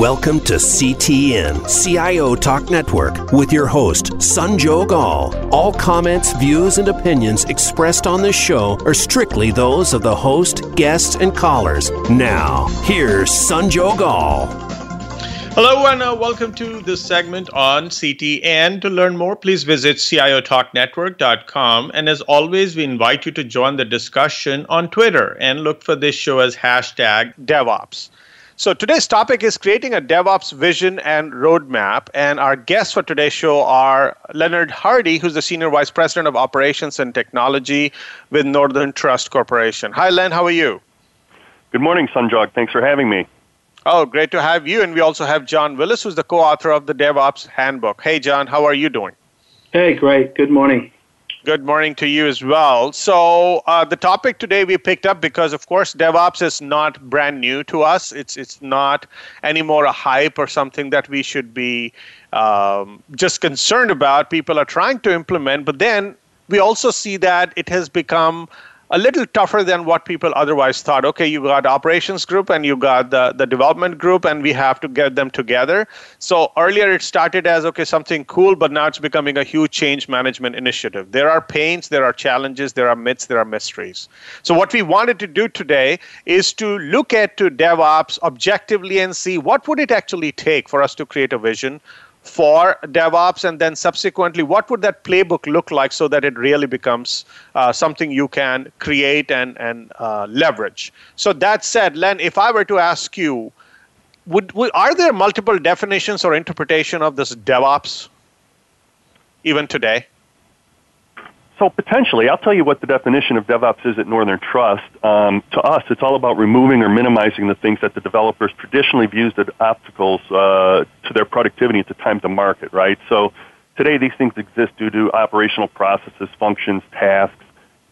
Welcome to CTN, CIO Talk Network, with your host, Sanjog Aul. All comments, views, and opinions expressed on this show are strictly those of the host, guests, and callers. Now, here's Sanjog Aul. Hello and uh, welcome to this segment on CTN. To learn more, please visit CIOTalkNetwork.com. And as always, we invite you to join the discussion on Twitter and look for this show as hashtag DevOps. So today's topic is creating a DevOps vision and roadmap. And our guests for today's show are Leonard Hardy, who's the Senior Vice President of Operations and Technology with Northern Trust Corporation. Hi, Len. How are you? Good morning, Sanjog. Thanks for having me. Oh, great to have you. And we also have John Willis, who's the co author of the DevOps Handbook. Hey, John, how are you doing? Hey, great. Good morning. Good morning to you as well. So uh, the topic today we picked up because, of course, DevOps is not brand new to us. It's it's not anymore a hype or something that we should be um, just concerned about. People are trying to implement, but then we also see that it has become a little tougher than what people otherwise thought. Okay, you got operations group and you got the, the development group, and we have to get them together. So earlier it started as okay, something cool, but now it's becoming a huge change management initiative. There are pains, there are challenges, there are myths, there are mysteries. So what we wanted to do today is to look at to DevOps objectively and see what would it actually take for us to create a vision for DevOps, and then subsequently, what would that playbook look like so that it really becomes uh, something you can create and and uh, leverage? So that said, Len, if I were to ask you, would, would are there multiple definitions or interpretation of this DevOps even today? So potentially, I'll tell you what the definition of DevOps is at Northern Trust. Um, to us, it's all about removing or minimizing the things that the developers traditionally views as obstacles uh, to their productivity at the time to market, right? So today, these things exist due to operational processes, functions, tasks.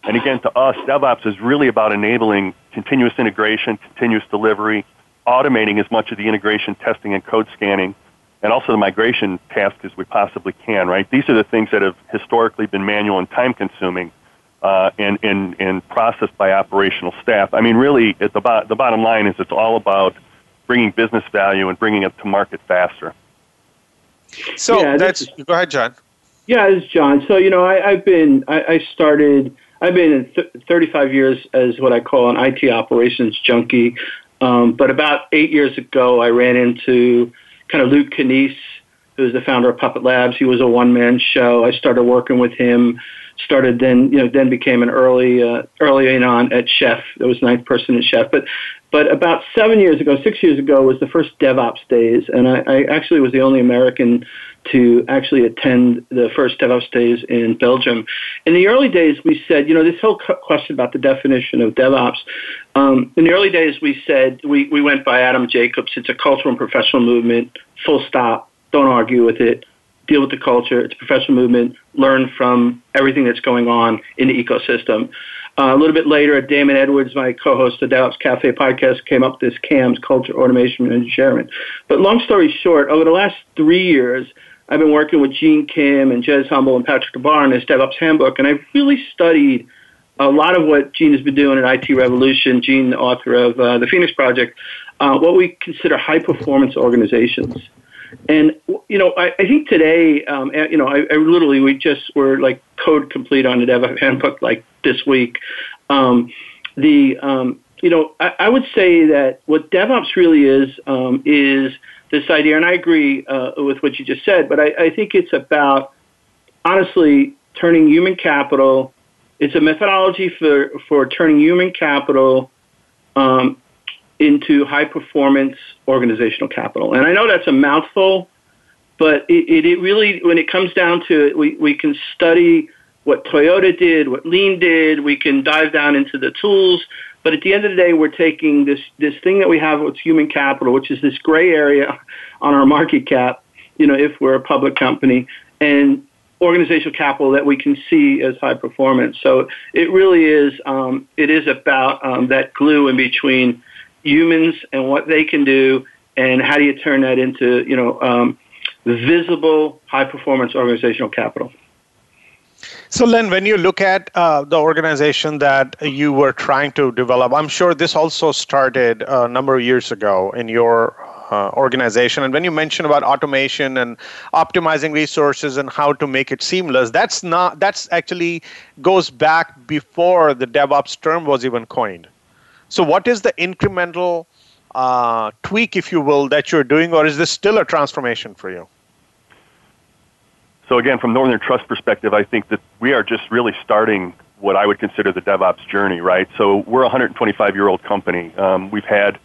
And again, to us, DevOps is really about enabling continuous integration, continuous delivery, automating as much of the integration, testing, and code scanning – and also the migration task as we possibly can, right? These are the things that have historically been manual and time consuming uh, and, and, and processed by operational staff. I mean, really, at the, bo- the bottom line is it's all about bringing business value and bringing it to market faster. So yeah, that's, is, go ahead, John. Yeah, this is John. So, you know, I, have been, I, I, started, I've been in th- 35 years as what I call an IT operations junkie. Um, but about eight years ago, I ran into kind of Luke Kanies, who's the founder of Puppet Labs. He was a one man show. I started working with him. Started then, you know, then became an early, uh, early in on at Chef. It was ninth person at Chef. But, but about seven years ago, six years ago, was the first DevOps days, and I, I actually was the only American to actually attend the first DevOps days in Belgium. In the early days, we said, you know, this whole question about the definition of DevOps. Um, in the early days, we said we, we went by Adam Jacobs. It's a cultural and professional movement. Full stop. Don't argue with it. Deal with the culture. It's a professional movement. Learn from everything that's going on in the ecosystem. Uh, a little bit later, Damon Edwards, my co-host of DevOps Cafe podcast, came up with this CAMS, Culture, Automation, and Sharing. But long story short, over the last three years, I've been working with Gene Kim and Jez Humble and Patrick Debois in this DevOps Handbook, and I've really studied a lot of what Gene has been doing at IT Revolution. Gene, the author of uh, the Phoenix Project, uh, what we consider high performance organizations. And you know, I, I think today, um, you know, I, I, literally we just were like code complete on the DevOps Handbook like this week. Um, the um, you know, I, I, would say that what DevOps really is um, is this idea, and I agree uh, with what you just said, but I, I think it's about honestly turning human capital. It's a methodology for, for turning human capital um, into high performance organizational capital. And I know that's a mouthful, but it, it, really, when it comes down to it, we, we can study what Toyota did, what Lean did, we can dive down into the tools, but at the end of the day, we're taking this, this thing that we have with human capital, which is this gray area on our market cap, you know, if we're a public company, and organizational capital that we can see as high performance. So it really is, um, it is about um, that glue in between humans and what they can do, and how do you turn that into, you know, um, visible high performance organizational capital. So, Len, when you look at uh, the organization that you were trying to develop, I'm sure this also started a number of years ago in your uh, organization. And when you mention about automation and optimizing resources and how to make it seamless, that's not that's actually goes back before the DevOps term was even coined. So, what is the incremental uh, tweak, if you will, that you're doing, or is this still a transformation for you? So again, from Northern Trust perspective, I think that we are just really starting what I would consider the DevOps journey, right? So we're a 125 year old company. Um, we've had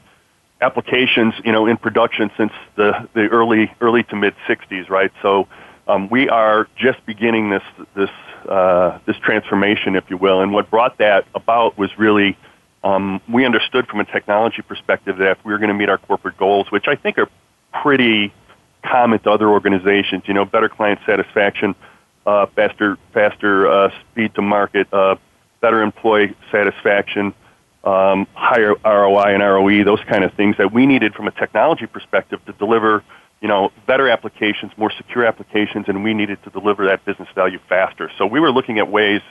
applications, you know, in production since the, the early early to mid 60s, right? So um, we are just beginning this this uh, this transformation, if you will. And what brought that about was really um, we understood from a technology perspective that if we were going to meet our corporate goals, which I think are pretty common to other organizations. You know, better client satisfaction, uh, faster faster uh, speed to market, uh, better employee satisfaction, um, higher ROI and ROE, those kind of things that we needed from a technology perspective to deliver. You know, better applications, more secure applications, and we needed to deliver that business value faster. So we were looking at ways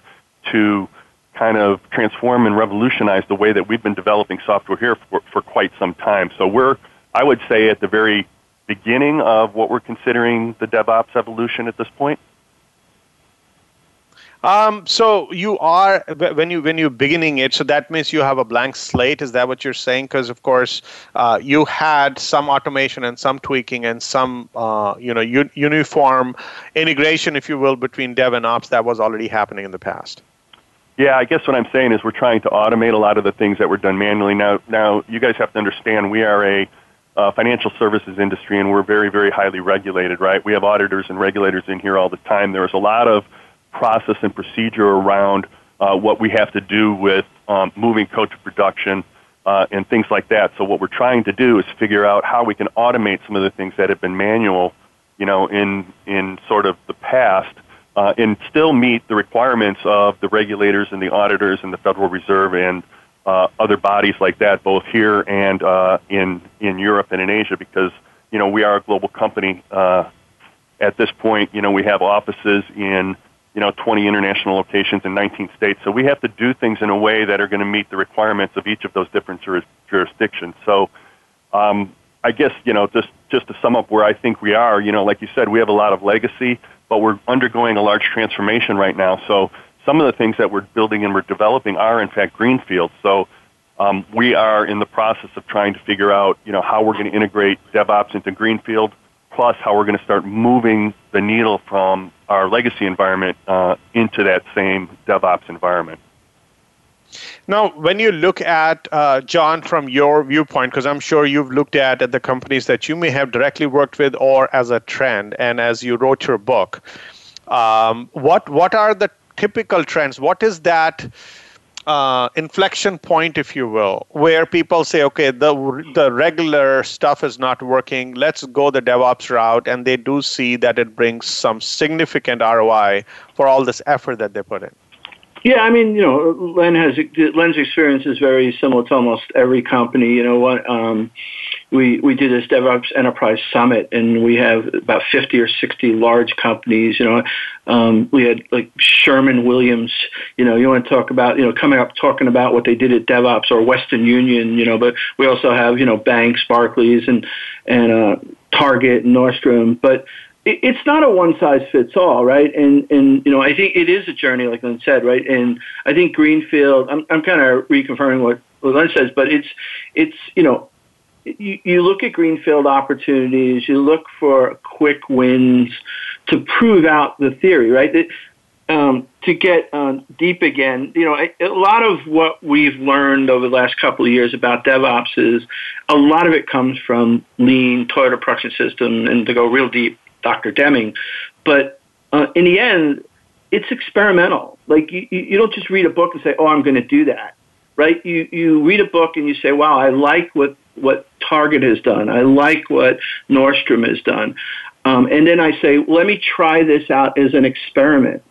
to kind of transform and revolutionize the way that we've been developing software here for, for quite some time. So we're, I would say, at the very beginning of what we're considering the DevOps evolution at this point? Um, so you are when you when you're beginning it. So that means you have a blank slate. Is that what you're saying? Because of course uh, you had some automation and some tweaking and some uh, you know un- uniform integration, if you will, between Dev and Ops that was already happening in the past. Yeah, I guess what I'm saying is we're trying to automate a lot of the things that were done manually. Now, now you guys have to understand we are a uh, financial services industry, and we're very, very highly regulated, right? We have auditors and regulators in here all the time. There's a lot of process and procedure around uh, what we have to do with um, moving code to production uh, and things like that. So what we're trying to do is figure out how we can automate some of the things that have been manual, you know, in in sort of the past, uh, and still meet the requirements of the regulators and the auditors and the Federal Reserve and uh, other bodies like that, both here and uh, in in Europe and in Asia, because you know we are a global company. Uh, at this point, you know we have offices in you know 20 international locations in 19 states, so we have to do things in a way that are going to meet the requirements of each of those different juris- jurisdictions. So, um, I guess you know just just to sum up where I think we are, you know, like you said, we have a lot of legacy, but we're undergoing a large transformation right now. So some of the things that we're building and we're developing are in fact greenfield. So um, we are in the process of trying to figure out, you know, how we're going to integrate DevOps into greenfield, plus how we're going to start moving the needle from our legacy environment uh, into that same DevOps environment. Now, when you look at uh, John from your viewpoint, because I'm sure you've looked at, at the companies that you may have directly worked with or as a trend, and as you wrote your book, um, what what are the typical trends, what is that uh, inflection point, if you will, where people say, okay, the the regular stuff is not working. Let's go the DevOps route, and they do see that it brings some significant ROI for all this effort that they put in. Yeah, I mean, you know, Len has Len's experience is very similar to almost every company. You know, what um, we we did this DevOps Enterprise Summit, and we have about fifty or sixty large companies. You know, um, we had like Sherwin-Williams. You know, you want to talk about you know coming up talking about what they did at DevOps or Western Union. You know, but we also have you know banks, Barclays, and and uh, Target, and Nordstrom, but it's not a one size fits all, right? And and you know, I think it is a journey, like Len said, right? And I think Greenfield. I'm I'm kind of reconfirming what, Len says, but it's it's you know, you, you look at Greenfield opportunities, you look for quick wins to prove out the theory, right? That, um, to get um, deep again, you know, a, a lot of what we've learned over the last couple of years about DevOps is a lot of it comes from lean Toyota production system, and to go real deep, Dr. Deming. But uh, in the end, it's experimental. Like you, you don't just read a book and say, "Oh, I'm going to do that." Right? You you read a book and you say, "Wow, I like what what Target has done. I like what Nordstrom has done." Um, and then I say, "Let me try this out as an experiment."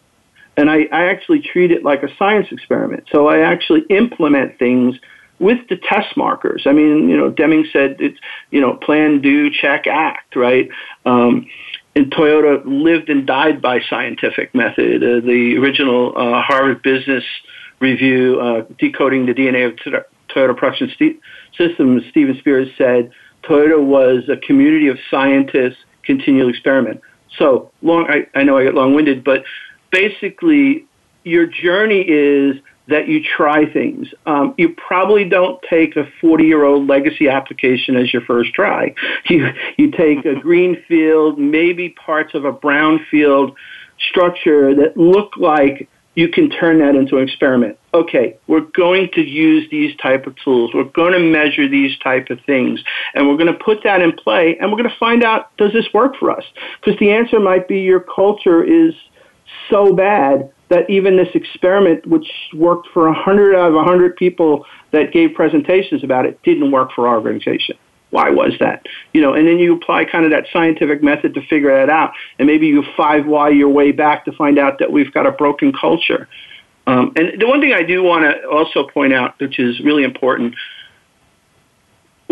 And I, I actually treat it like a science experiment. So I actually implement things with the test markers. I mean, you know, Deming said it's, you know, plan, do, check, act, right? Um, Toyota lived and died by scientific method. Uh, the original uh, Harvard Business Review, uh, decoding the DNA of Toyota Production St- Systems, Steven Spears said Toyota was a community of scientists, continual experiment. So long, I, I know I get long-winded, but basically, your journey is that you try things. Um, you probably don't take a 40 year old legacy application as your first try. You, you take a green field, maybe parts of a brown field structure that look like you can turn that into an experiment. Okay, we're going to use these type of tools. We're going to measure these type of things, and we're going to put that in play, and we're going to find out does this work for us? Because the answer might be your culture is so bad that even this experiment, which worked for 100 out of 100 people that gave presentations about it, didn't work for our organization. Why was that? You know, and then you apply kind of that scientific method to figure that out, and maybe you five why your way back to find out that we've got a broken culture. Um, and the one thing I do want to also point out, which is really important,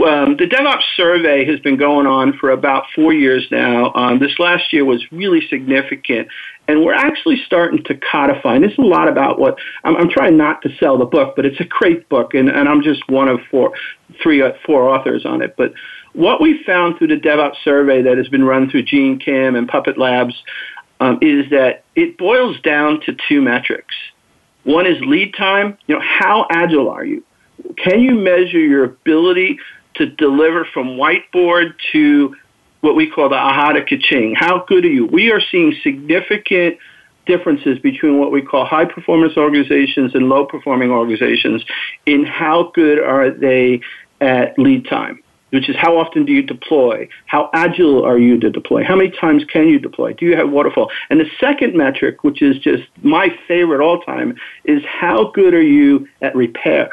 um, the DevOps survey has been going on for about four years now. Um, this last year was really significant, and we're actually starting to codify. And this is a lot about what I'm, I'm trying not to sell the book, but it's a great book, and, and I'm just one of four, three, uh, four authors on it. But what we found through the DevOps survey that has been run through Gene Kim and Puppet Labs um, is that it boils down to two metrics. One is lead time. You know, how agile are you? Can you measure your ability to deliver from whiteboard to what we call the aha to. How good are you? We are seeing significant differences between what we call high performance organizations and low performing organizations in how good are they at lead time, which is how often do you deploy? How agile are you to deploy? How many times can you deploy? Do you have waterfall? And the second metric, which is just my favorite all time, is how good are you at repair?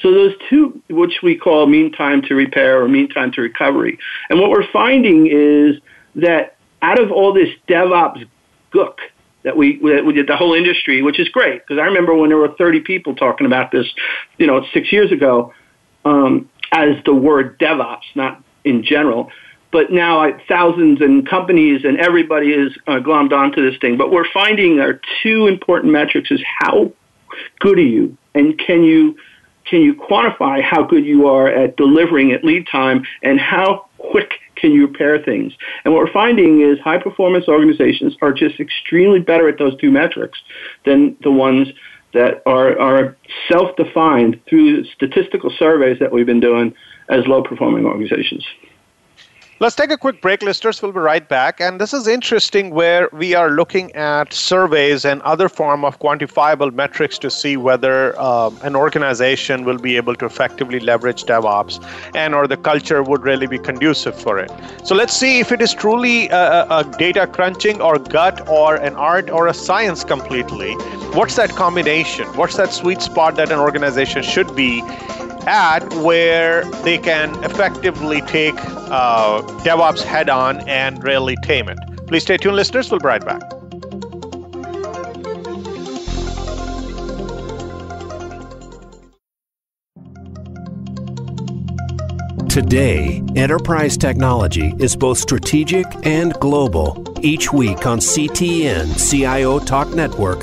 So those two, which we call mean time to repair or mean time to recovery. And what we're finding is that out of all this DevOps gook that we, that we did the whole industry, which is great, because I remember when there were 30 people talking about this, you know, six years ago, um, as the word DevOps, not in general. But now I, thousands and companies and everybody is uh, glommed onto this thing. But we're finding our two important metrics: is how good are you, and can you can you quantify how good you are at delivering at lead time and how quick can you repair things? And what we're finding is high performance organizations are just extremely better at those two metrics than the ones that are, are self defined through statistical surveys that we've been doing as low performing organizations. Let's take a quick break, listeners. We'll be right back. And this is interesting where we are looking at surveys and other form of quantifiable metrics to see whether um, an organization will be able to effectively leverage DevOps and or the culture would really be conducive for it. So let's see if it is truly a, a data crunching or gut or an art or a science completely. What's that combination? What's that sweet spot that an organization should be at where they can effectively take uh, DevOps head on and really tame it. Please stay tuned, listeners. We'll be right back. Today, enterprise technology is both strategic and global. Each week on CTN CIO Talk Network,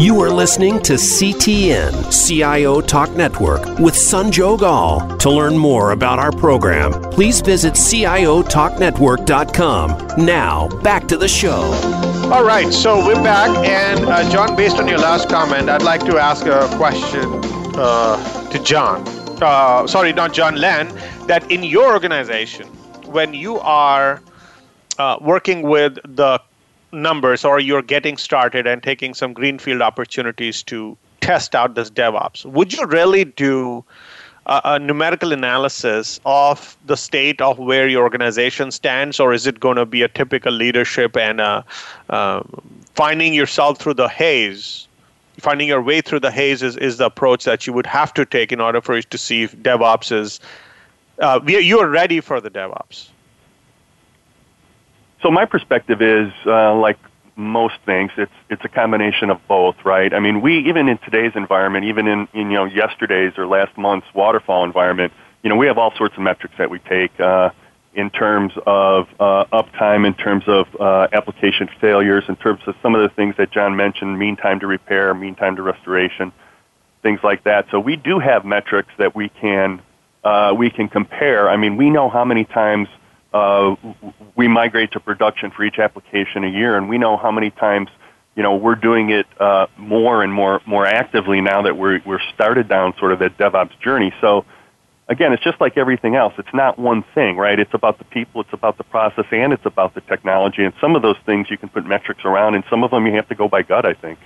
You are listening to CTN CIO Talk Network with Sanjog Aul. To learn more about our program, please visit CIOTalkNetwork.com. Now, back to the show. All right, so we're back. And uh, John, based on your last comment, I'd like to ask a question uh, to John. Uh, sorry, not John Len, that in your organization, when you are uh, working with the numbers or you're getting started and taking some greenfield opportunities to test out this DevOps, would you really do a, a, numerical analysis of the state of where your organization stands, or is it going to be a typical leadership and uh, uh, finding yourself through the haze? Finding your way through the haze is, is the approach that you would have to take in order for you to see if DevOps is uh, you are ready for the DevOps. So my perspective is uh, like most things, it's it's a combination of both, right? I mean, we even in today's environment, even in, in you know yesterday's or last month's waterfall environment, you know, we have all sorts of metrics that we take uh, in terms of uh, uptime, in terms of uh, application failures, in terms of some of the things that John mentioned, mean time to repair, mean time to restoration, things like that. So we do have metrics that we can uh, we can compare. I mean, we know how many times uh, we migrate to production for each application a year, and we know how many times you know we're doing it uh, more and more more actively now that we're we're started down sort of that DevOps journey. So again, it's just like everything else. It's not one thing, right? It's about the people, it's about the process, and it's about the technology. And some of those things you can put metrics around, and some of them you have to go by gut. I think.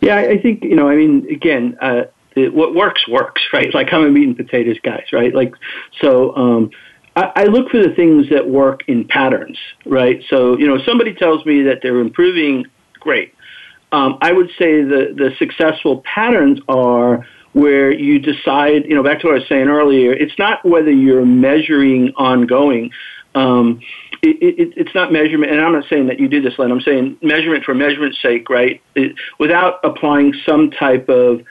Yeah, I think you know. I mean, again. Uh, it, what works works, right? Like I'm a meat and potatoes guys, right? Like so. Um, I, look for the things that work in patterns, right? So, you know, somebody tells me that they're improving, great. Um, I would say the, the successful patterns are where you decide, you know, back to what I was saying earlier, it's not whether you're measuring ongoing. Um, it, it, it's not measurement, and I'm not saying that you do this, Len. I'm saying measurement for measurement's sake, right? It, without applying some type of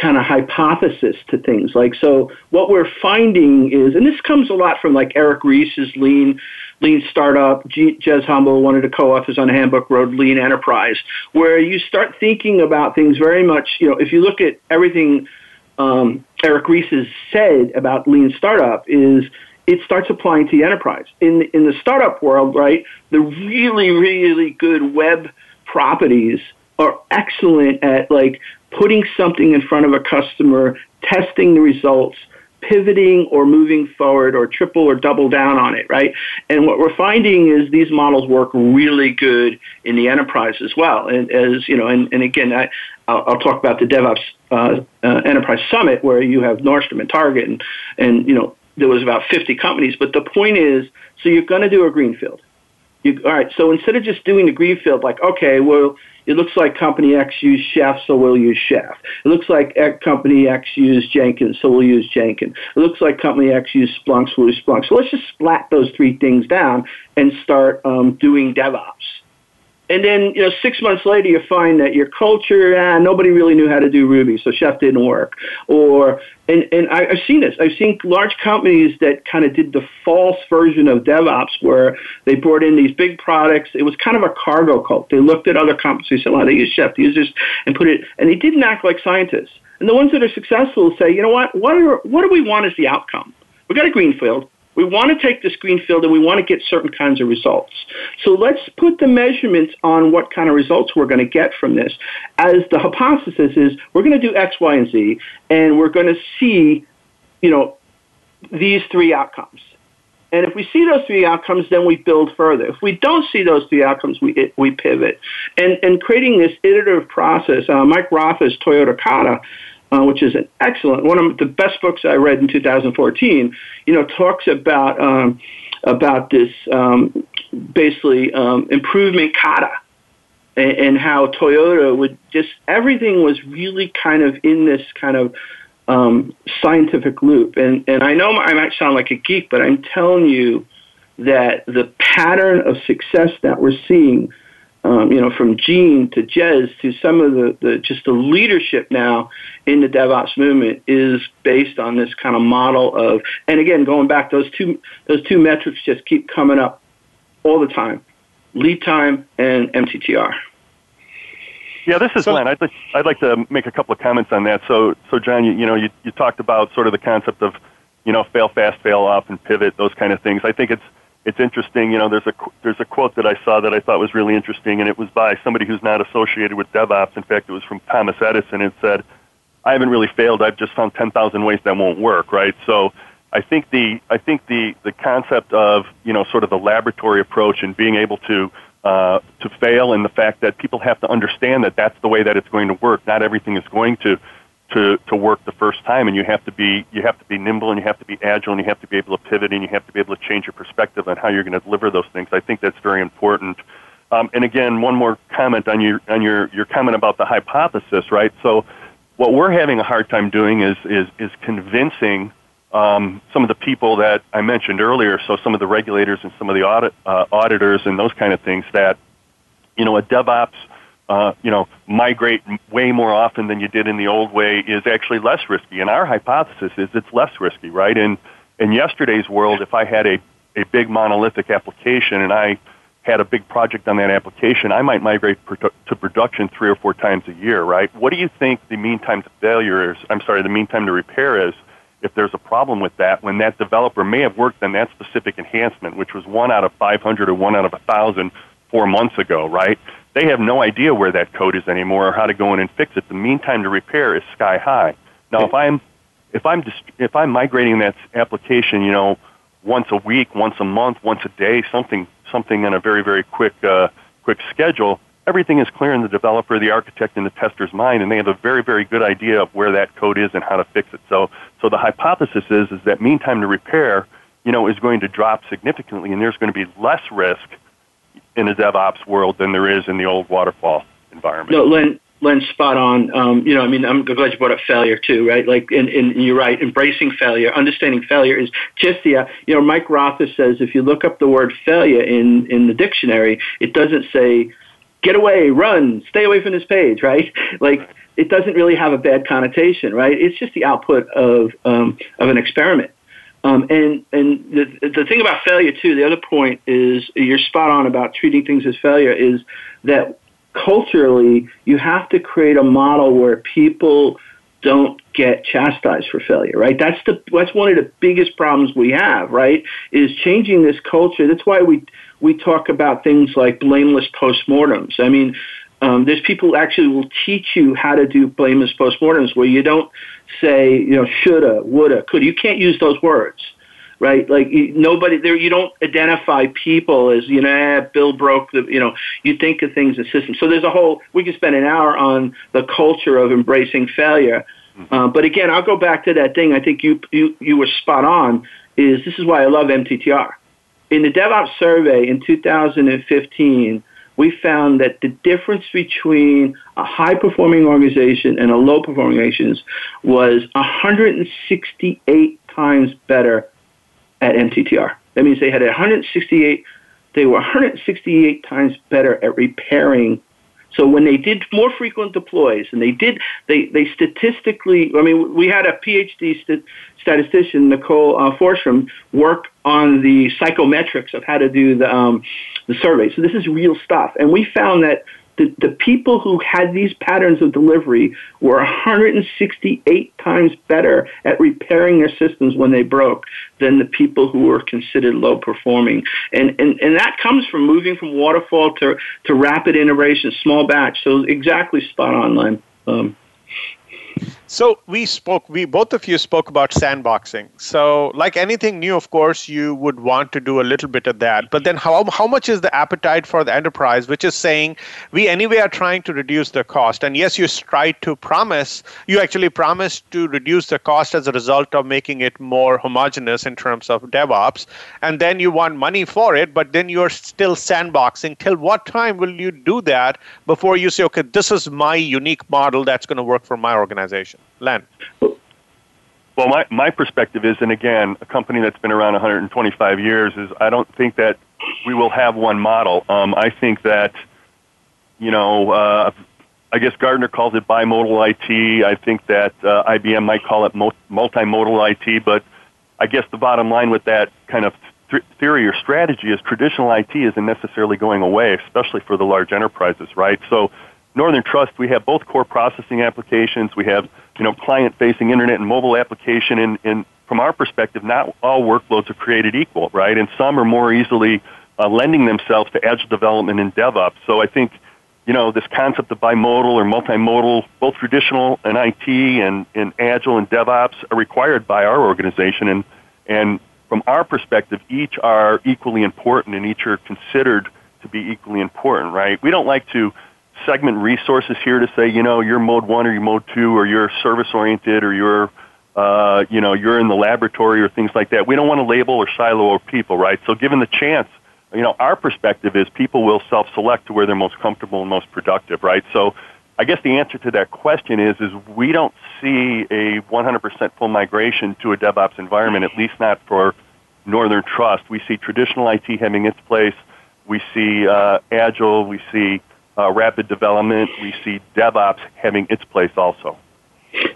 kind of hypothesis to things. Like, so what we're finding is, and this comes a lot from like Eric Ries's Lean, Lean Startup, G- Jez Humble, one of the co-authors on the handbook, wrote Lean Enterprise, where you start thinking about things very much, you know, if you look at everything um, Eric Ries has said about Lean Startup is it starts applying to the enterprise. In, in the startup world, right, the really, really good web properties are excellent at like putting something in front of a customer, testing the results, pivoting or moving forward or triple or double down on it, right? And what we're finding is these models work really good in the enterprise as well. And as you know, and, and again, I, I'll, I'll talk about the DevOps uh, uh, Enterprise Summit where you have Nordstrom and Target, and and you know there was about 50 companies. But the point is, so you're going to do a greenfield. You, all right. So instead of just doing the greenfield, like okay, well it looks like company X used Chef, so we'll use Chef. It looks like company X used Jenkins, so we'll use Jenkins. It looks like company X used Splunk, so we'll use Splunk. So let's just splat those three things down and start um, doing DevOps. And then, you know, six months later, you find that your culture, ah, nobody really knew how to do Ruby, so Chef didn't work. Or, and, and I, I've seen this. I've seen large companies that kind of did the false version of DevOps where they brought in these big products. It was kind of a cargo cult. They looked at other companies, they said, well, they use Chef, they use this, and put it, and they didn't act like scientists. And the ones that are successful say, you know what, what, are, what do we want as the outcome? We've got a greenfield. We want to take this greenfield and we want to get certain kinds of results. So let's put the measurements on what kind of results we're going to get from this. As the hypothesis is, we're going to do X, Y, and Z, and we're going to see, you know, these three outcomes. And if we see those three outcomes, then we build further. If we don't see those three outcomes, we we pivot. And and creating this iterative process, uh, Mike Rother's Toyota Kata uh, which is an excellent one of the best books I read in 2014. You know, talks about um, about this um, basically um, improvement kata and, and, how Toyota would just everything was really kind of in this kind of um, scientific loop. And and I know I might sound like a geek, but I'm telling you that the pattern of success that we're seeing um, you know, from Gene to Jez to some of the, the just the leadership now in the DevOps movement is based on this kind of model of, and again, going back, those two those two metrics just keep coming up all the time: lead time and MTTR. Yeah, this is so, Len. I'd like, I'd like to make a couple of comments on that. So, so John, you, you know, you, you talked about sort of the concept of, you know, fail fast, fail often, pivot, those kind of things. I think it's it's interesting. You know, there's a there's a quote that I saw that I thought was really interesting, and it was by somebody who's not associated with DevOps. In fact, it was from Thomas Edison. It said, "I haven't really failed. I've just found 10,000 ways that won't work." Right. So, I think the I think the the concept of you know sort of the laboratory approach and being able to uh, to fail, and the fact that people have to understand that that's the way that it's going to work. Not everything is going to to, to work the first time and you have to be you have to be nimble and you have to be agile and you have to be able to pivot and you have to be able to change your perspective on how you're going to deliver those things. I think that's very important. Um, and again, one more comment on your on your, your comment about the hypothesis, right? So what we're having a hard time doing is is is convincing um, some of the people that I mentioned earlier, so some of the regulators and some of the audit uh, auditors and those kind of things that you know a DevOps uh, you know, migrate way more often than you did in the old way is actually less risky. And our hypothesis is it's less risky, right? In in yesterday's world, if I had a a big monolithic application and I had a big project on that application, I might migrate to production three or four times a year, right? What do you think the mean time to failure is? I'm sorry, the mean time to repair is if there's a problem with that when that developer may have worked on that specific enhancement, which was one out of 500 or one out of a thousand four months ago, right? They have no idea where that code is anymore or how to go in and fix it. The mean time to repair is sky high. Now, if I'm if I'm dist- if I'm migrating that application, you know, once a week, once a month, once a day, something something in a very very quick uh, quick schedule, everything is clear in the developer, the architect, and the tester's mind, and they have a very very good idea of where that code is and how to fix it. So so the hypothesis is is that mean time to repair, you know, is going to drop significantly, and there's going to be less risk in the DevOps world than there is in the old waterfall environment. No, Len, Len, spot on. Um, you know, I mean, I'm glad you brought up failure too, right? Like, and, and you're right. Embracing failure, understanding failure is just the. Uh, you know, Mike Rother says if you look up the word failure in in the dictionary, it doesn't say get away, run, stay away from this page, right? Like, it doesn't really have a bad connotation, right? It's just the output of um, of an experiment. Um, and and the the thing about failure too, the other point is you're spot on about treating things as failure is that culturally you have to create a model where people don't get chastised for failure, right? That's the that's one of the biggest problems we have, right? Is changing this culture. That's why we we talk about things like blameless postmortems. I mean, um, there's people actually will teach you how to do blameless postmortems where you don't say, you know, shoulda, woulda, coulda. You can't use those words, right? Like nobody there. You don't identify people as you know, eh, Bill broke the. You know, you think of things as systems. So there's a whole. We could spend an hour on the culture of embracing failure. Mm-hmm. Uh, but again, I'll go back to that thing. I think you you you were spot on. Is this is why I love MTTR. In the DevOps survey in 2015, we found that the difference between a high performing organization and a low performing organization was 168 times better at MTTR. That means they had 168, they were 168 times better at repairing so when they did more frequent deploys, and they did, they, they statistically, I mean, we had a PhD st- statistician, Nicole uh, Forsgren, work on the psychometrics of how to do the, um, the survey. So this is real stuff. And we found that the, the people who had these patterns of delivery were 168 times better at repairing their systems when they broke than the people who were considered low performing. And, and, and that comes from moving from waterfall to, to rapid iteration, small batch. So exactly spot on, Len. Um, so we spoke, we both of you spoke about sandboxing. So, like anything new, of course, you would want to do a little bit of that. But then, how how much is the appetite for the enterprise, which is saying we anyway are trying to reduce the cost? And yes, you try to promise, you actually promise to reduce the cost as a result of making it more homogeneous in terms of DevOps. And then you want money for it, but then you're still sandboxing. Till what time will you do that before you say, okay, this is my unique model that's going to work for my organization? Len. Well, my, my perspective is, and again, a company that's been around 125 years, is I don't think that we will have one model. Um, I think that, you know, uh, I guess Gartner calls it bimodal IT. I think that uh, IBM might call it multimodal IT. But I guess the bottom line with that kind of th- theory or strategy is traditional IT isn't necessarily going away, especially for the large enterprises, right? So Northern Trust, we have both core processing applications. We have, you know, client-facing internet and mobile application. And, and from our perspective, not all workloads are created equal, right? And some are more easily uh, lending themselves to agile development and DevOps. So I think, you know, this concept of bimodal or multimodal, both traditional and IT and, and agile and DevOps are required by our organization. And, and from our perspective, each are equally important and each are considered to be equally important, right? We don't like to segment resources here to say, you know, you're mode one or you're mode two or you're service oriented or you're, uh, you know, you're in the laboratory or things like that. We don't want to label or silo our people, right? So given the chance, you know, our perspective is people will self-select to where they're most comfortable and most productive, right? So I guess the answer to that question is, is we don't see a 100% full migration to a DevOps environment, at least not for Northern Trust. We see traditional IT having its place. We see uh, Agile. We see uh, rapid development. We see DevOps having its place also.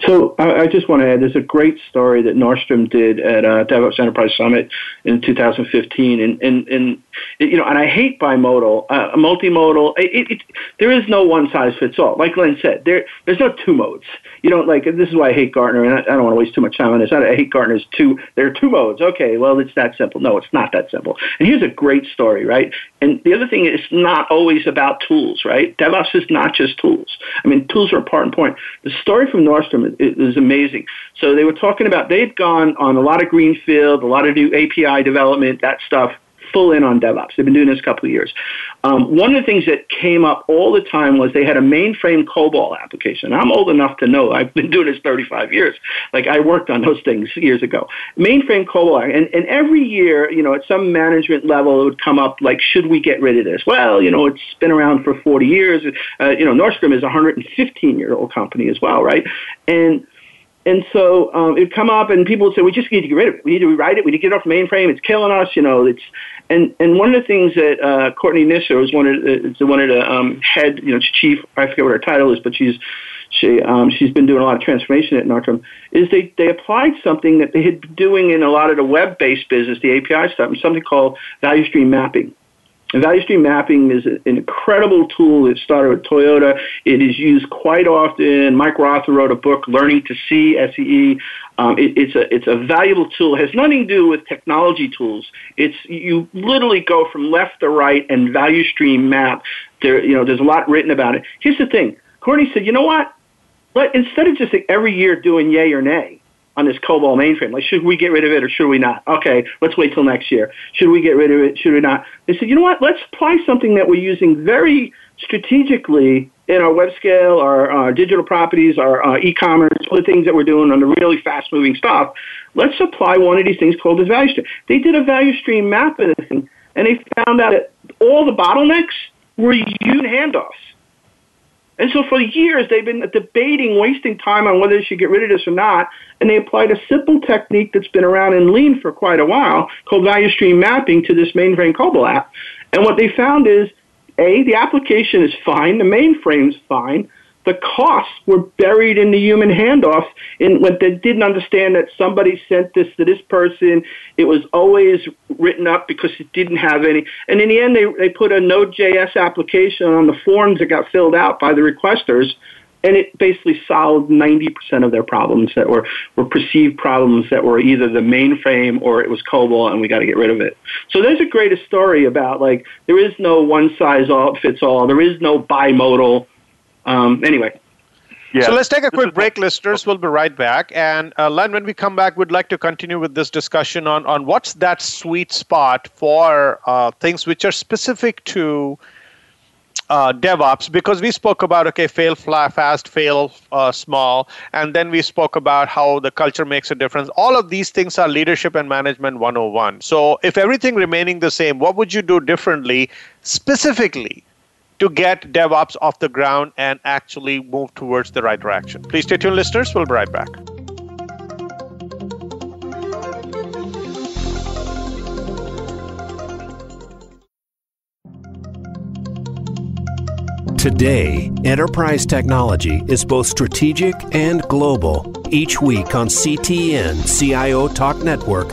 So I, just want to add, there's a great story that Nordstrom did at uh, DevOps Enterprise Summit in 2015, and and, and you know, and I hate bimodal, uh, multimodal. It, it, there is no one size fits all. Like Len said, there there's no two modes. You know, like this is why I hate Gartner, and I, I don't want to waste too much time on this. I, hate Gartner's two. There are two modes. Okay, well, it's that simple. No, it's not that simple. And here's a great story, right? And the other thing is not always about tools, right? DevOps is not just tools. I mean, tools are a part and point. The story from Nordstrom is, is amazing. So they were talking about they'd gone on a lot of greenfield, a lot of new API development, that stuff full in on DevOps. They've been doing this a couple of years. Um, one of the things that came up all the time was they had a mainframe COBOL application. I'm old enough to know. I've been doing this 35 years. Like I worked on those things years ago. Mainframe COBOL, and, and every year, you know, at some management level, it would come up like, should we get rid of this? Well, you know, it's been around for 40 years. Uh, you know, Nordstrom is a 115 year old company as well, right? And and so um, it'd come up, and people would say, "We just need to get rid of it. We need to rewrite it. We need to get it off mainframe. It's killing us." You know, it's and and one of the things that uh, Courtney Kissler is one of the, one of the um, head, you know, chief. I forget what her title is, but she's she um, she's been doing a lot of transformation at Nordstrom. Is they they applied something that they had been doing in a lot of the web based business, the API stuff, and something called value stream mapping. And value stream mapping is an incredible tool. It started with Toyota. It is used quite often. Mike Rother wrote a book, Learning to See, SEE. Um, it, it's a it's a valuable tool. It has nothing to do with technology tools. It's you literally go from left to right and value stream map. There, you know, there's a lot written about it. Here's the thing. Courtney said, you know what? Let, instead of just every year doing yay or nay, on this COBOL mainframe. Like, should we get rid of it or should we not? Okay, let's wait till next year. Should we get rid of it? Should we not? They said, you know what? Let's apply something that we're using very strategically in our web scale, our, our digital properties, our uh, e-commerce, all the things that we're doing on the really fast-moving stuff. Let's apply one of these things called a value stream. They did a value stream map of this thing, and they found out that all the bottlenecks were human handoffs. And so for years, they've been debating, wasting time on whether they should get rid of this or not. And they applied a simple technique that's been around in Lean for quite a while called value stream mapping to this mainframe COBOL app. And what they found is, A, the application is fine, the mainframe's fine, the costs were buried in the human handoffs and when they didn't understand that somebody sent this to this person. It was always written up because it didn't have any. And in the end, they, they put a Node.js application on the forms that got filled out by the requesters. And it basically solved 90% of their problems that were, were perceived problems that were either the mainframe or it was COBOL and we got to get rid of it. So there's a great story about like, there is no one size all fits all. There is no bimodal um, anyway. Yeah. So let's take a quick break, listeners. We'll be right back. And uh, Len, when we come back, we'd like to continue with this discussion on, on what's that sweet spot for uh, things which are specific to uh, DevOps because we spoke about okay, fail fast, fail uh, small, and then we spoke about how the culture makes a difference. All of these things are leadership and management 101. So if everything remaining the same, what would you do differently specifically to get DevOps off the ground and actually move towards the right direction. Please stay tuned, listeners. We'll be right back. Today, enterprise technology is both strategic and global. Each week on CTN CIO Talk Network,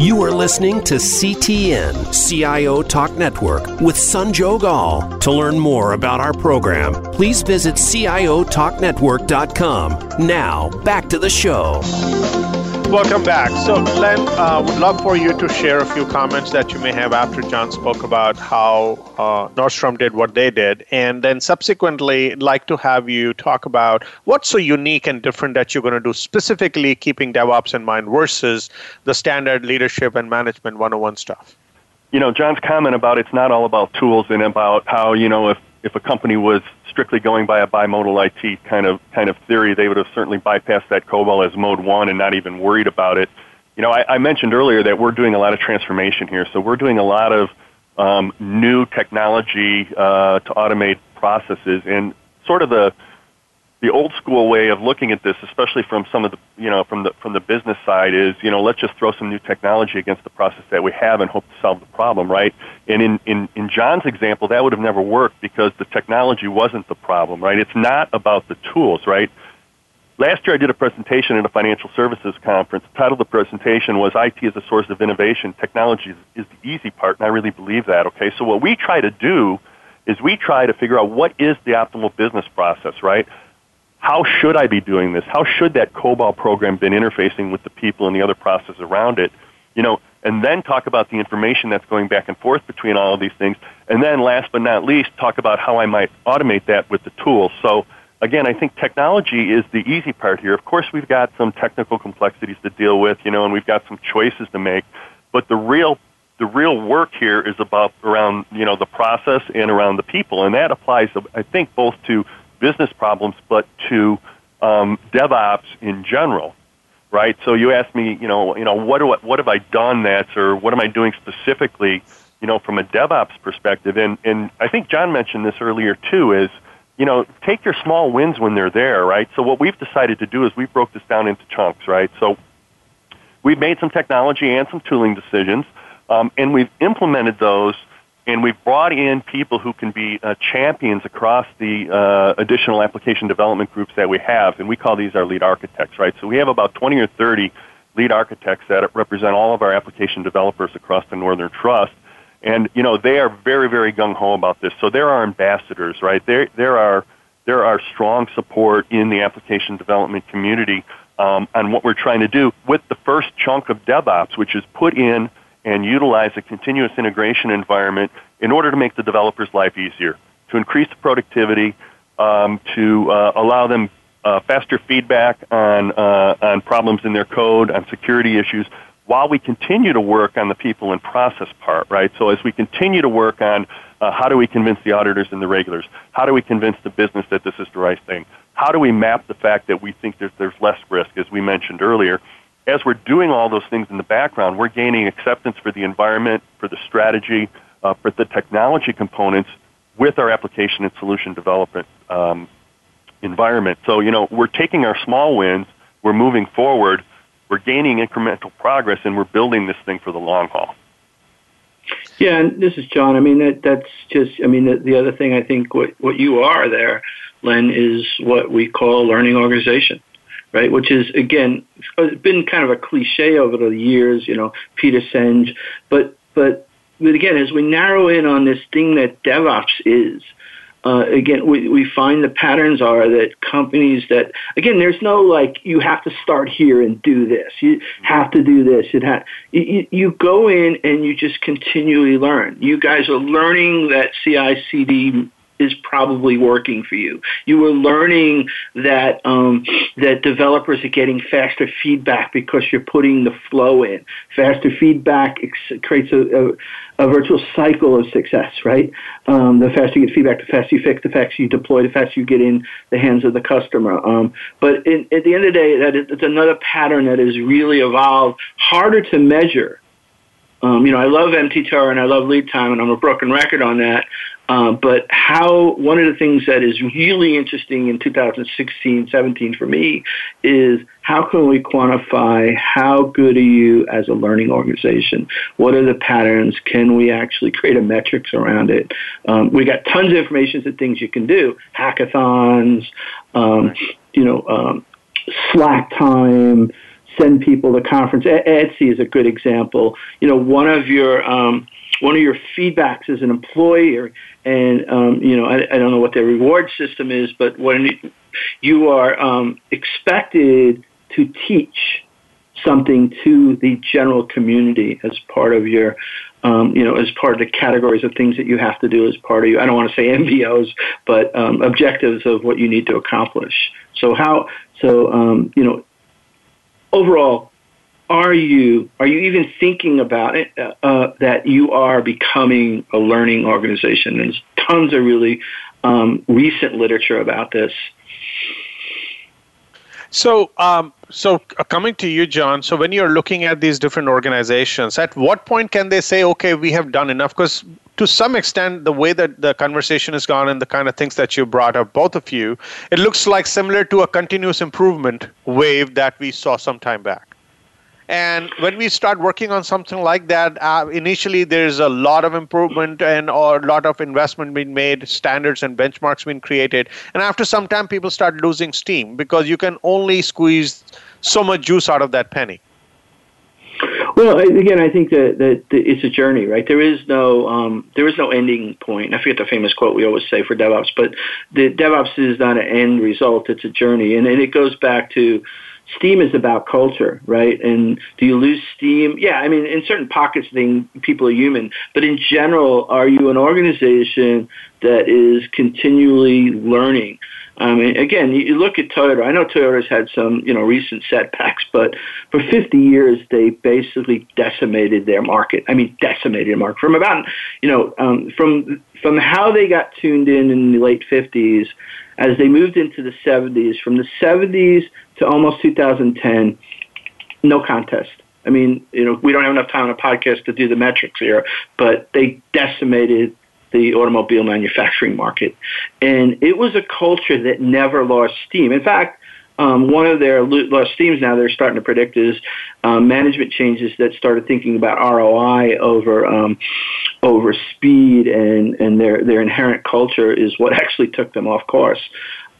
You are listening to CTN, CIO Talk Network, with Sanjog Aul. To learn more about our program, please visit CIOTalkNetwork.com. Now, back to the show. Welcome back. So, Len, uh, would love for you to share a few comments that you may have after John spoke about how uh, Nordstrom did what they did, and then subsequently, like to have you talk about what's so unique and different that you're going to do specifically keeping DevOps in mind versus the standard leadership and management 101 stuff. You know, John's comment about it's not all about tools and about how you know if if a company was strictly going by a bimodal IT kind of kind of theory, they would have certainly bypassed that COBOL as mode one and not even worried about it. You know, I, I mentioned earlier that we're doing a lot of transformation here, so we're doing a lot of um, new technology uh, to automate processes, and sort of the the old school way of looking at this, especially from some of the you know from the from the business side, is you know let's just throw some new technology against the process that we have and hope to solve the problem, right? And in in in John's example, that would have never worked because the technology wasn't the problem, right? It's not about the tools, right? Last year, I did a presentation at a financial services conference. The title of the presentation was "IT is a source of innovation. Technology is the easy part," and I really believe that. Okay, so what we try to do is we try to figure out what is the optimal business process, right? How should I be doing this? How should that COBOL program been interfacing with the people and the other processes around it? You know, and then talk about the information that's going back and forth between all of these things. And then last but not least, talk about how I might automate that with the tools. So again, I think technology is the easy part here. Of course, we've got some technical complexities to deal with, you know, and we've got some choices to make. But the real the real work here is about around you know the process and around the people, and that applies, I think, both to business problems, but to um, DevOps in general, right? So you asked me, you know, you know, what do I, what have I done that's, or what am I doing specifically, you know, from a DevOps perspective? And and I think John mentioned this earlier too. Is you know, take your small wins when they're there, right? So what we've decided to do is we broke this down into chunks, right? So we've made some technology and some tooling decisions, um, and we've implemented those and we've brought in people who can be uh, champions across the uh, additional application development groups that we have, and we call these our lead architects, right? So we have about 20 or 30 lead architects that represent all of our application developers across the Northern Trust, and you know they are very, very gung ho about this. So they're our ambassadors, right? They're, they're our there are strong support in the application development community um, on what we're trying to do with the first chunk of DevOps, which is put in and utilize a continuous integration environment in order to make the developer's life easier, to increase the productivity, um, to uh, allow them uh, faster feedback on, uh, on problems in their code, on security issues, while we continue to work on the people and process part, right? So as we continue to work on uh, how do we convince the auditors and the regulars, how do we convince the business that this is the right thing, how do we map the fact that we think there's, there's less risk, as we mentioned earlier, as we're doing all those things in the background, we're gaining acceptance for the environment, for the strategy, uh, for the technology components with our application and solution development um, environment. So, you know, we're taking our small wins, we're moving forward, we're gaining incremental progress, and we're building this thing for the long haul. Yeah, and this is John. I mean, that that's just. I mean, the, the other thing I think what what you are there, Len, is what we call learning organization right? Which is again been kind of a cliche over the years, you know, Peter Senge, but but but again, as we narrow in on this thing that DevOps is, uh, again, we, we find the patterns are that companies that, again, there's no like, you have to start here and do this. You have to do this. It ha- you, you go in and you just continually learn. You guys are learning that CI CD is probably working for you. You are learning that um, that developers are getting faster feedback because you're putting the flow in. Faster feedback creates a, a, a, virtual cycle of success, right? Um, the faster you get feedback, the faster you fix, the faster you deploy, the faster you get in the hands of the customer. Um, but in, at the end of the day, that is, it's another pattern that has really evolved, harder to measure. Um, you know, I love MTTR and I love lead time, and I'm a broken record on that. Uh, but how one of the things that is really interesting in 2016, 17 for me is how can we quantify how good are you as a learning organization? What are the patterns? Can we actually create a metrics around it? Um, we got tons of information of things you can do, hackathons, um, you know, um, slack time, send people to conference. Etsy is a good example. You know, one of your um, one of your feedbacks as an employer, and um, you know, I, I, don't know what their reward system is, but when you are um, expected to teach something to the general community as part of your, um, you know, as part of the categories of things that you have to do as part of you. I don't want to say MBOs, but um, objectives of what you need to accomplish. So how, so um, you know, overall, are you are you even thinking about it uh, uh, that you are becoming a learning organization? There's tons of really um, recent literature about this. So, um, so uh, coming to you, John. So, when you're looking at these different organizations, at what point can they say, "Okay, we have done enough"? Because to some extent, the way that the conversation has gone and the kind of things that you brought up, both of you, it looks like similar to a continuous improvement wave that we saw some time back. And when we start working on something like that, uh, initially there's a lot of improvement and a lot of investment being made, standards and benchmarks being created. And after some time, people start losing steam because you can only squeeze so much juice out of that penny. Well, again, I think that, that it's a journey, right? There is no um, there is no ending point. I forget the famous quote we always say for DevOps, but the DevOps is not an end result; it's a journey, and, and it goes back to steam is about culture, right? And do you lose steam? Yeah, I mean, in certain pockets, thing people are human, but in general, are you an organization that is continually learning? I mean, again, you look at Toyota. I know Toyota's had some, you know, recent setbacks, but for 50 years they basically decimated their market. I mean, decimated market from about, you know, um, from from how they got tuned in in the late 50s, as they moved into the 70s. From the 70s to almost 2010, no contest. I mean, you know, we don't have enough time on a podcast to do the metrics here, but they decimated the automobile manufacturing market. And it was a culture that never lost steam. In fact, um, one of their lost steams now they're starting to predict is um, management changes that started thinking about ROI over um, over speed and, and their, their inherent culture is what actually took them off course.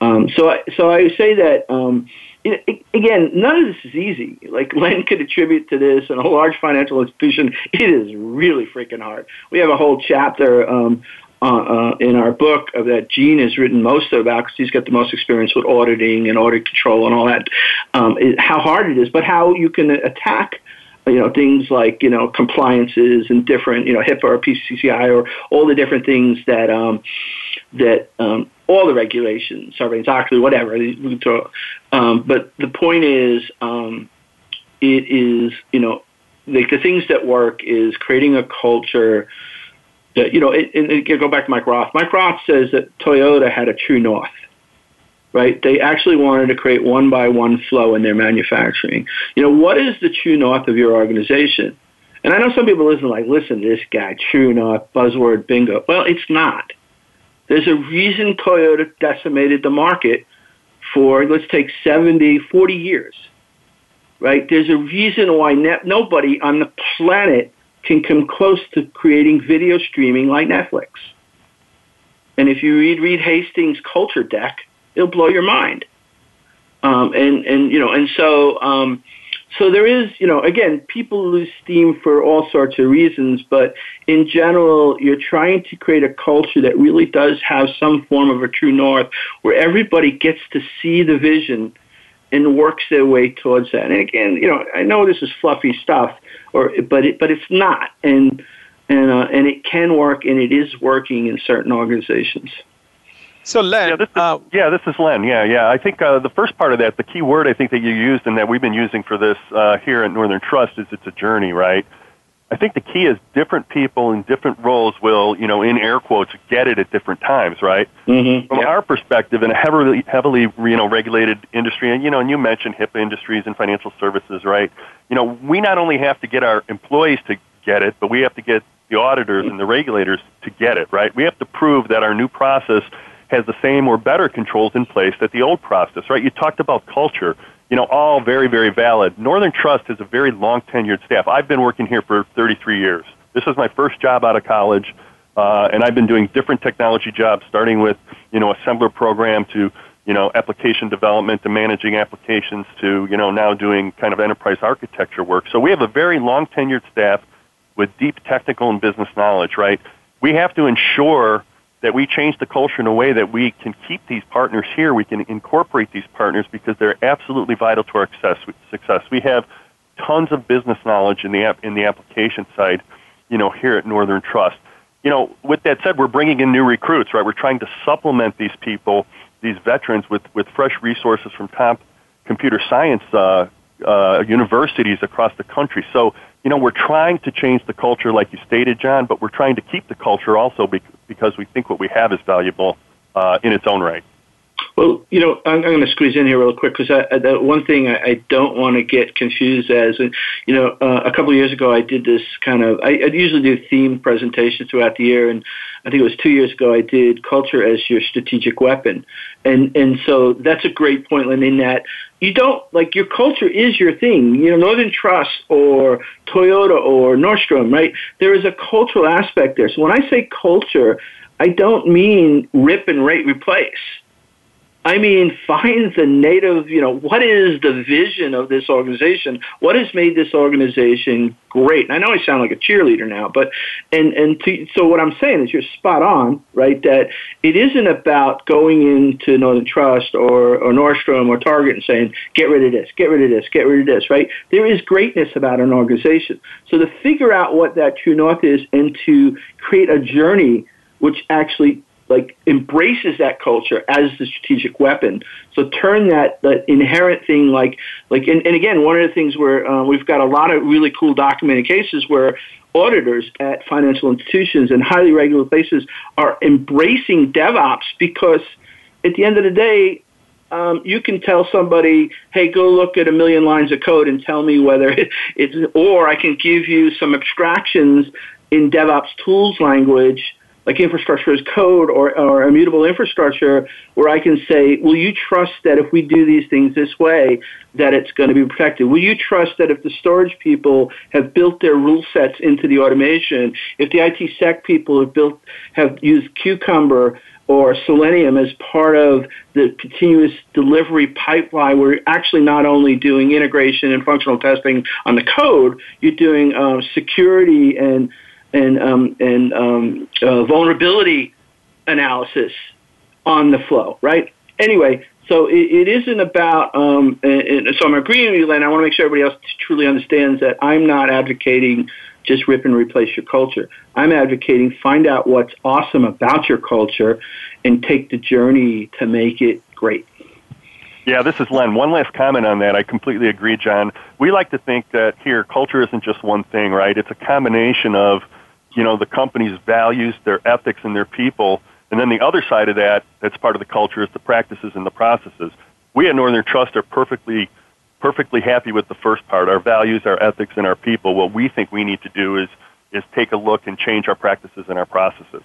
Um, so I, so I say that um, it, again, none of this is easy. Like Len could attribute to this, and a large financial institution, it is really freaking hard. We have a whole chapter um, uh, uh, in our book of that Gene has written most about because he's got the most experience with auditing and audit control and all that. Um, it, how hard it is, but how you can attack you know things like you know compliances and different you know HIPAA or PCI or all the different things that um, that um, all the regulations, Sarbanes Oxley, whatever. Um, but the point is, um, it is you know like the things that work is creating a culture that you know. And go back to Mike Rother. Mike Rother says that Toyota had a true north. Right, they actually wanted to create one by one flow in their manufacturing. You know, what is the true north of your organization? And I know some people listen like, listen to this guy, true north, buzzword, bingo. Well, it's not. There's a reason Toyota decimated the market for, let's take 70, 40 years, right? There's a reason why ne- nobody on the planet can come close to creating video streaming like Netflix. And if you read Reed Hastings' culture deck, it'll blow your mind. Um, and, and, you know, and so, um, so there is, you know, again, people lose steam for all sorts of reasons, but in general, you're trying to create a culture that really does have some form of a true north where everybody gets to see the vision and works their way towards that. And again, you know, I know this is fluffy stuff, or but it, but it's not, and and uh, and it can work, and it is working in certain organizations. So Len, yeah, this is, uh, yeah, this is Len. Yeah, yeah. I think uh, the first part of that, the key word I think that you used and that we've been using for this uh, here at Northern Trust is it's a journey, right? I think the key is different people in different roles will, you know, in air quotes, get it at different times, right? Mm-hmm. From yeah. our perspective, in a heavily, heavily, you know, regulated industry, and you know, and you mentioned HIPAA industries and financial services, right? You know, we not only have to get our employees to get it, but we have to get the auditors and the regulators to get it, right? We have to prove that our new process has the same or better controls in place that the old process, right? You talked about culture, you know, all very, very valid. Northern Trust has a very long tenured staff. I've been working here for 33 years. This is my first job out of college, uh, and I've been doing different technology jobs, starting with, you know, assembler program to, you know, application development to managing applications to, you know, now doing kind of enterprise architecture work. So we have a very long tenured staff with deep technical and business knowledge, right? We have to ensure that we change the culture in a way that we can keep these partners here. We can incorporate these partners because they're absolutely vital to our success. We have tons of business knowledge in the app, in the application side, you know, here at Northern Trust. You know, with that said, we're bringing in new recruits, right? We're trying to supplement these people these veterans with, with fresh resources from top computer science uh, uh, universities across the country. So, you know, we're trying to change the culture, like you stated, John, but we're trying to keep the culture also because we think what we have is valuable uh, in its own right. Well, you know, I'm, I'm going to squeeze in here real quick because the one thing I, I don't want to get confused as, you know, uh, a couple of years ago I did this kind of. I, I usually do theme presentations throughout the year, and I think it was two years ago I did culture as your strategic weapon, and and so that's a great point, Lynn. In that you don't like your culture is your thing. You know, Northern Trust or Toyota or Nordstrom, right? There is a cultural aspect there. So when I say culture, I don't mean rip and rate replace I mean, find the native, you know, what is the vision of this organization? What has made this organization great? And I know I sound like a cheerleader now, but, and, and to, so what I'm saying is you're spot on, right? That it isn't about going into Northern Trust or, or Nordstrom or Target and saying, get rid of this, get rid of this, get rid of this, right? There is greatness about an organization. So to figure out what that true north is and to create a journey which actually like embraces that culture as the strategic weapon. So turn that that inherent thing like like and, and again one of the things where uh, we've got a lot of really cool documented cases where auditors at financial institutions and highly regulated places are embracing DevOps because at the end of the day. Um, you can tell somebody, "Hey, go look at a million lines of code and tell me whether it's." Or I can give you some abstractions in DevOps tools language like infrastructure as code or, or immutable infrastructure where I can say, will you trust that if we do these things this way, that it's going to be protected? Will you trust that if the storage people have built their rule sets into the automation, if the IT sec people have built, have used Cucumber or Selenium as part of the continuous delivery pipeline, we're actually not only doing integration and functional testing on the code, you're doing um, security and and um, and um, uh, vulnerability analysis on the flow, right? Anyway, so it, it isn't about. Um, and, and so I'm agreeing with you, Len. I want to make sure everybody else truly understands that I'm not advocating just rip and replace your culture. I'm advocating find out what's awesome about your culture and take the journey to make it great. Yeah, this is Len. One last comment on that. I completely agree, John. We like to think that here, culture isn't just one thing, right? It's a combination of you know, the company's values, their ethics, and their people. And then the other side of that, that's part of the culture, is the practices and the processes. We at Northern Trust are perfectly, perfectly happy with the first part, our values, our ethics, and our people. What we think we need to do is, is take a look and change our practices and our processes.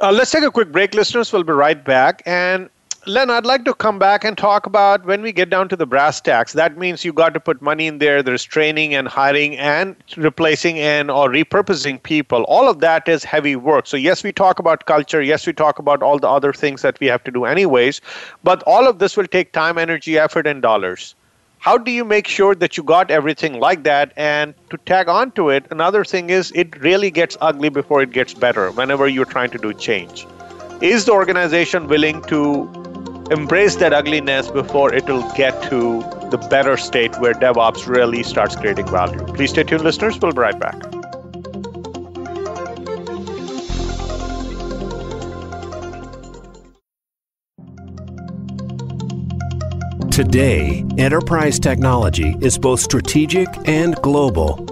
Uh, let's take a quick break, listeners. We'll be right back. And Len, I'd like to come back and talk about when we get down to the brass tacks. That means you got to put money in there. There's training and hiring and replacing and or repurposing people. All of that is heavy work. So yes, we talk about culture. Yes, we talk about all the other things that we have to do anyways. But all of this will take time, energy, effort, and dollars. How do you make sure that you got everything like that? And to tag on to it, another thing is it really gets ugly before it gets better whenever you're trying to do change. Is the organization willing to embrace that ugliness before it will get to the better state where DevOps really starts creating value. Please stay tuned, listeners. We'll be right back. Today, enterprise technology is both strategic and global.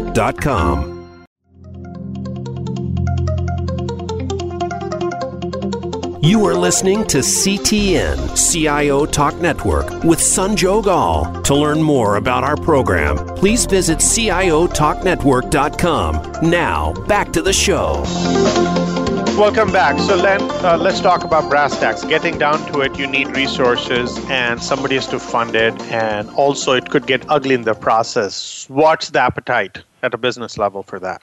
CIOTalkNetwork.com. You are listening to CTN, CIO Talk Network, with Sanjog Aul. To learn more about our program, please visit CIOTalkNetwork.com. Now, back to the show. Welcome back. So, Len, uh, let's talk about brass tacks. Getting down to it, you need resources and somebody has to fund it, and also it could get ugly in the process. What's the appetite at a business level for that?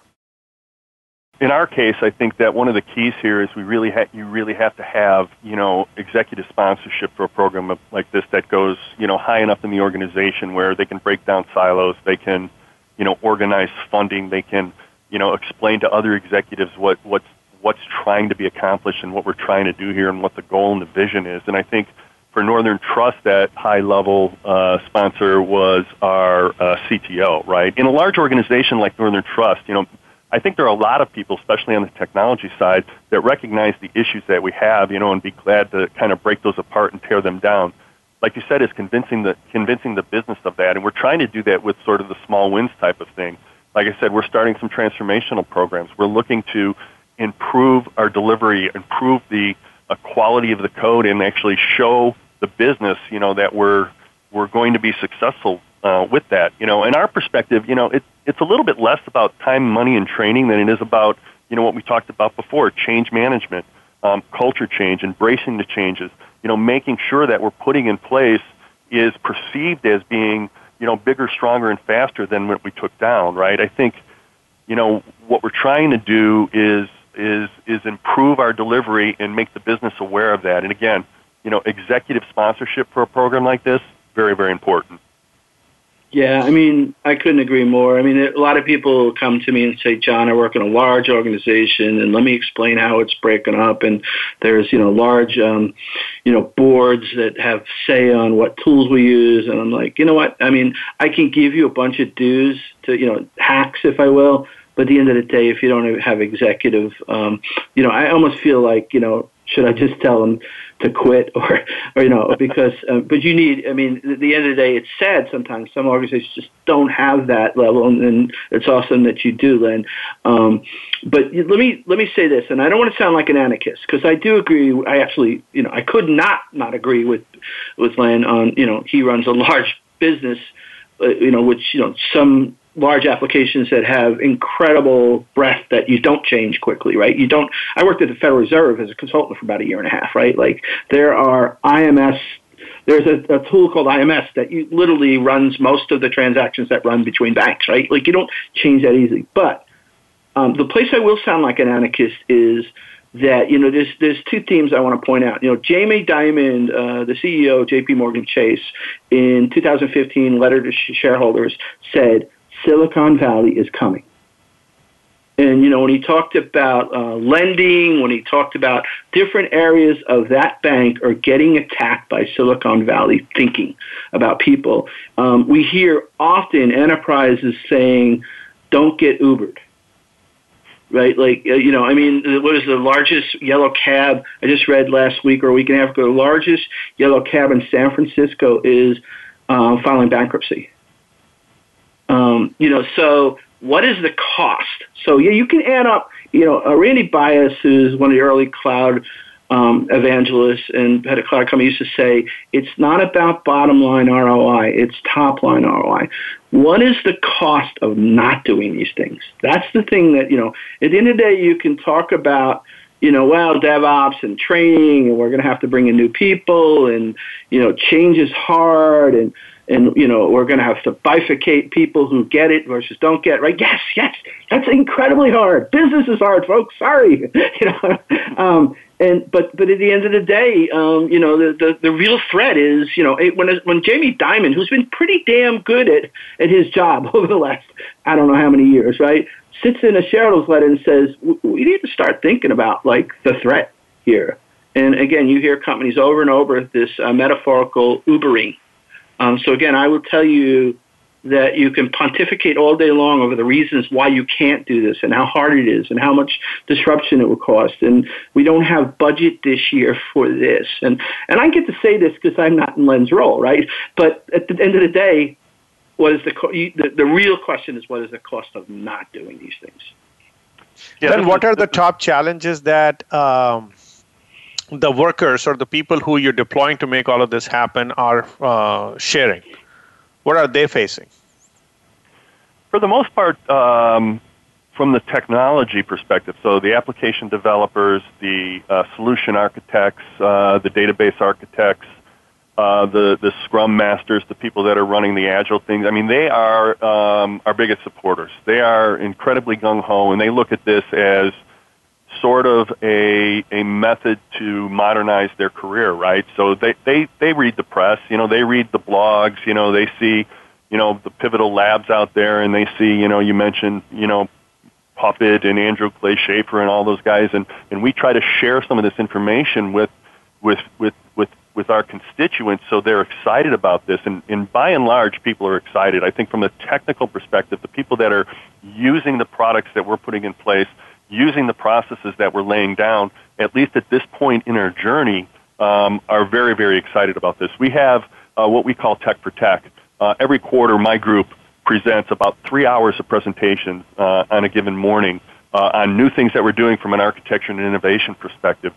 in our case, I think that one of the keys here is we really ha- you really have to have you know executive sponsorship for a program of, like this that goes you know high enough in the organization where they can break down silos, they can you know organize funding, they can you know explain to other executives what what's what's trying to be accomplished and what we're trying to do here and what the goal and the vision is. And I think for Northern Trust, that high level uh, sponsor was our uh, CTO, right? In a large organization like Northern Trust, you know, I think there are a lot of people, especially on the technology side, that recognize the issues that we have, you know, and be glad to kind of break those apart and tear them down. Like you said, is convincing the convincing the business of that, and we're trying to do that with sort of the small wins type of thing. Like I said, we're starting some transformational programs. We're looking to improve our delivery, improve the uh, quality of the code, and actually show the business, you know, that we're we're going to be successful uh, with that. You know, in our perspective, you know, it, it's a little bit less about time, money, and training than it is about you know what we talked about before: change management, um, culture change, embracing the changes. You know, making sure that we're putting in place is perceived as being you know bigger, stronger, and faster than what we took down. Right? I think you know what we're trying to do is is is improve our delivery and make the business aware of that. And again, you know, executive sponsorship for a program like this very very important. Yeah, I mean, I couldn't agree more. I mean, a lot of people come to me and say, John, I work in a large organization, and let me explain how it's breaking up. And there's, you know, large, um, you know, boards that have say on what tools we use. And I'm like, you know what? I mean, I can give you a bunch of dues to, you know, hacks, if I will. But at the end of the day, if you don't have executive, um, you know, I almost feel like, you know, should I just tell them to quit or, or you know, because, uh, but you need, I mean, at the end of the day, it's sad sometimes. Some organizations just don't have that level, and, and it's awesome that you do, Len. Um, but let me, let me say this, and I don't want to sound like an anarchist, because I do agree, I actually, you know, I could not not agree with, with Len on, you know, he runs a large business, uh, you know, which, you know, some large applications that have incredible breadth that you don't change quickly, right? You don't. I worked at the Federal Reserve as a consultant for about a year and a half, right? Like there are IMS. There's a, a tool called IMS that you literally runs most of the transactions that run between banks, right? Like you don't change that easily. But um, the place I will sound like an anarchist is that you know there's there's two themes I want to point out. You know, Jamie Dimon, uh, the CEO of J.P. Morgan Chase, in 2015 letter to shareholders said Silicon Valley is coming. And you know, when he talked about uh, lending, when he talked about different areas of that bank are getting attacked by Silicon Valley thinking about people, um, we hear often enterprises saying, "Don't get Ubered." Right, like uh, you know, I mean, what is the largest yellow cab? I just read last week or a week and a half ago. The largest yellow cab in San Francisco is uh, filing bankruptcy um, you know, so what is the cost? So yeah, you can add up. You know, uh, Randy Bias, who's one of the early cloud um, evangelists and had a cloud company, used to say it's not about bottom line ROI; it's top line ROI. What is the cost of not doing these things? That's the thing that you know. At the end of the day, you can talk about you know, well, DevOps and training, and we're going to have to bring in new people, and you know, change is hard, and and you know we're going to have to bifurcate people who get it versus don't get it, right. Yes, yes, that's incredibly hard. Business is hard, folks. Sorry, you know. Um, and but but at the end of the day, um, you know the, the the real threat is you know it, when when Jamie Dimon, who's been pretty damn good at at his job over the last I don't know how many years, right, sits in a shareholders letter and says we need to start thinking about like the threat here. And again, you hear companies over and over this uh, metaphorical Ubering um, so again, I will tell you that you can pontificate all day long over the reasons why you can't do this and how hard it is and how much disruption it will cost. And we don't have budget this year for this. And and I get to say this because I'm not in Len's role, right? But at the end of the day, what is the, the the real question is what is the cost of not doing these things? Yeah, then what are the top challenges that um, the workers or the people who you're deploying to make all of this happen are uh, sharing? What are they facing? For the most part, um, from the technology perspective, so the application developers, the uh, solution architects, uh, the database architects, uh, the the Scrum masters, the people that are running the agile things. I mean, they are um, our biggest supporters. They are incredibly gung ho, and they look at this as sort of a a method to modernize their career, right? So they they they read the press, you know, they read the blogs, you know, they see, you know, the pivotal labs out there, and they see, you know, you mentioned, you know, Puppet and Andrew Clay Shafer and all those guys, and and we try to share some of this information with with with with with our constituents so they're excited about this. And, and by and large people are excited. I think from the technical perspective the people that are using the products that we're putting in place using the processes that we're laying down, at least at this point in our journey, um, are very, very excited about this. We have uh, what we call Tech for Tech. Uh, every quarter, my group presents about three hours of presentations uh, on a given morning uh, on new things that we're doing from an architecture and innovation perspective.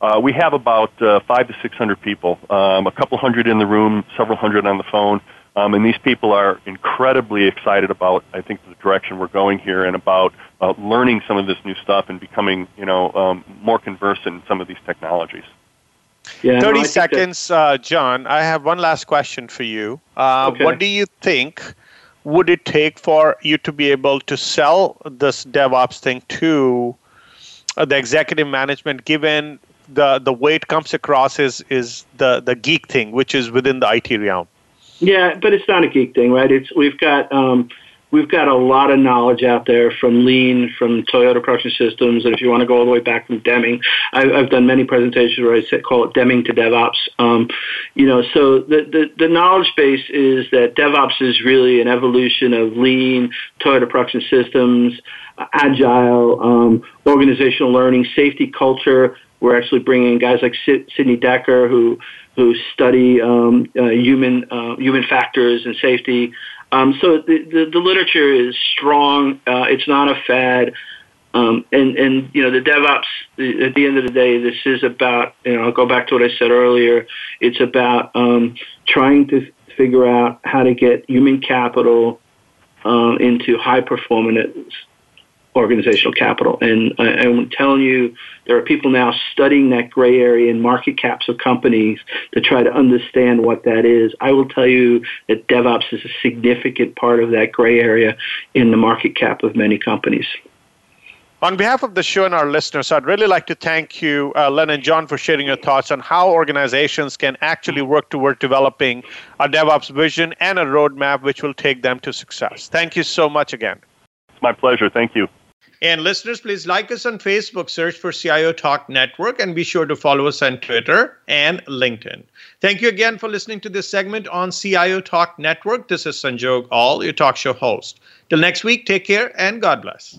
Uh, we have about uh, five to six hundred people, um, a couple hundred in the room, several hundred on the phone. Um, and these people are incredibly excited about, I think, the direction we're going here and about uh, learning some of this new stuff and becoming, you know, um, more conversant in some of these technologies. Yeah, 30 no, seconds, uh, John. I have one last question for you. Uh, okay. What do you think would it take for you to be able to sell this DevOps thing to uh, the executive management, given the, the way it comes across is, is the, the geek thing, which is within the IT realm? Yeah, but it's not a geek thing, right? It's we've got um, we've got a lot of knowledge out there from Lean, from Toyota Production Systems, and if you want to go all the way back from Deming, I, I've done many presentations where I say, call it Deming to DevOps. Um, you know, so the, the the knowledge base is that DevOps is really an evolution of Lean, Toyota Production Systems, Agile, um, organizational learning, safety culture. We're actually bringing guys like Sidney Dekker who who study um, uh, human uh, human factors and safety. Um, so the, the, the literature is strong. Uh, it's not a fad. Um, and and you know the DevOps at the end of the day, this is about you know I'll go back to what I said earlier. It's about um, trying to figure out how to get human capital uh, into high performance organizational capital. And I, I'm telling you, there are people now studying that gray area in market caps of companies to try to understand what that is. I will tell you that DevOps is a significant part of that gray area in the market cap of many companies. On behalf of the show and our listeners, I'd really like to thank you, uh, Len and John, for sharing your thoughts on how organizations can actually work toward developing a DevOps vision and a roadmap which will take them to success. Thank you so much again. It's my pleasure. Thank you. And listeners, please like us on Facebook, search for CIO Talk Network, and be sure to follow us on Twitter and LinkedIn. Thank you again for listening to this segment on CIO Talk Network. This is Sanjog Aul, your talk show host. Till next week, take care and God bless.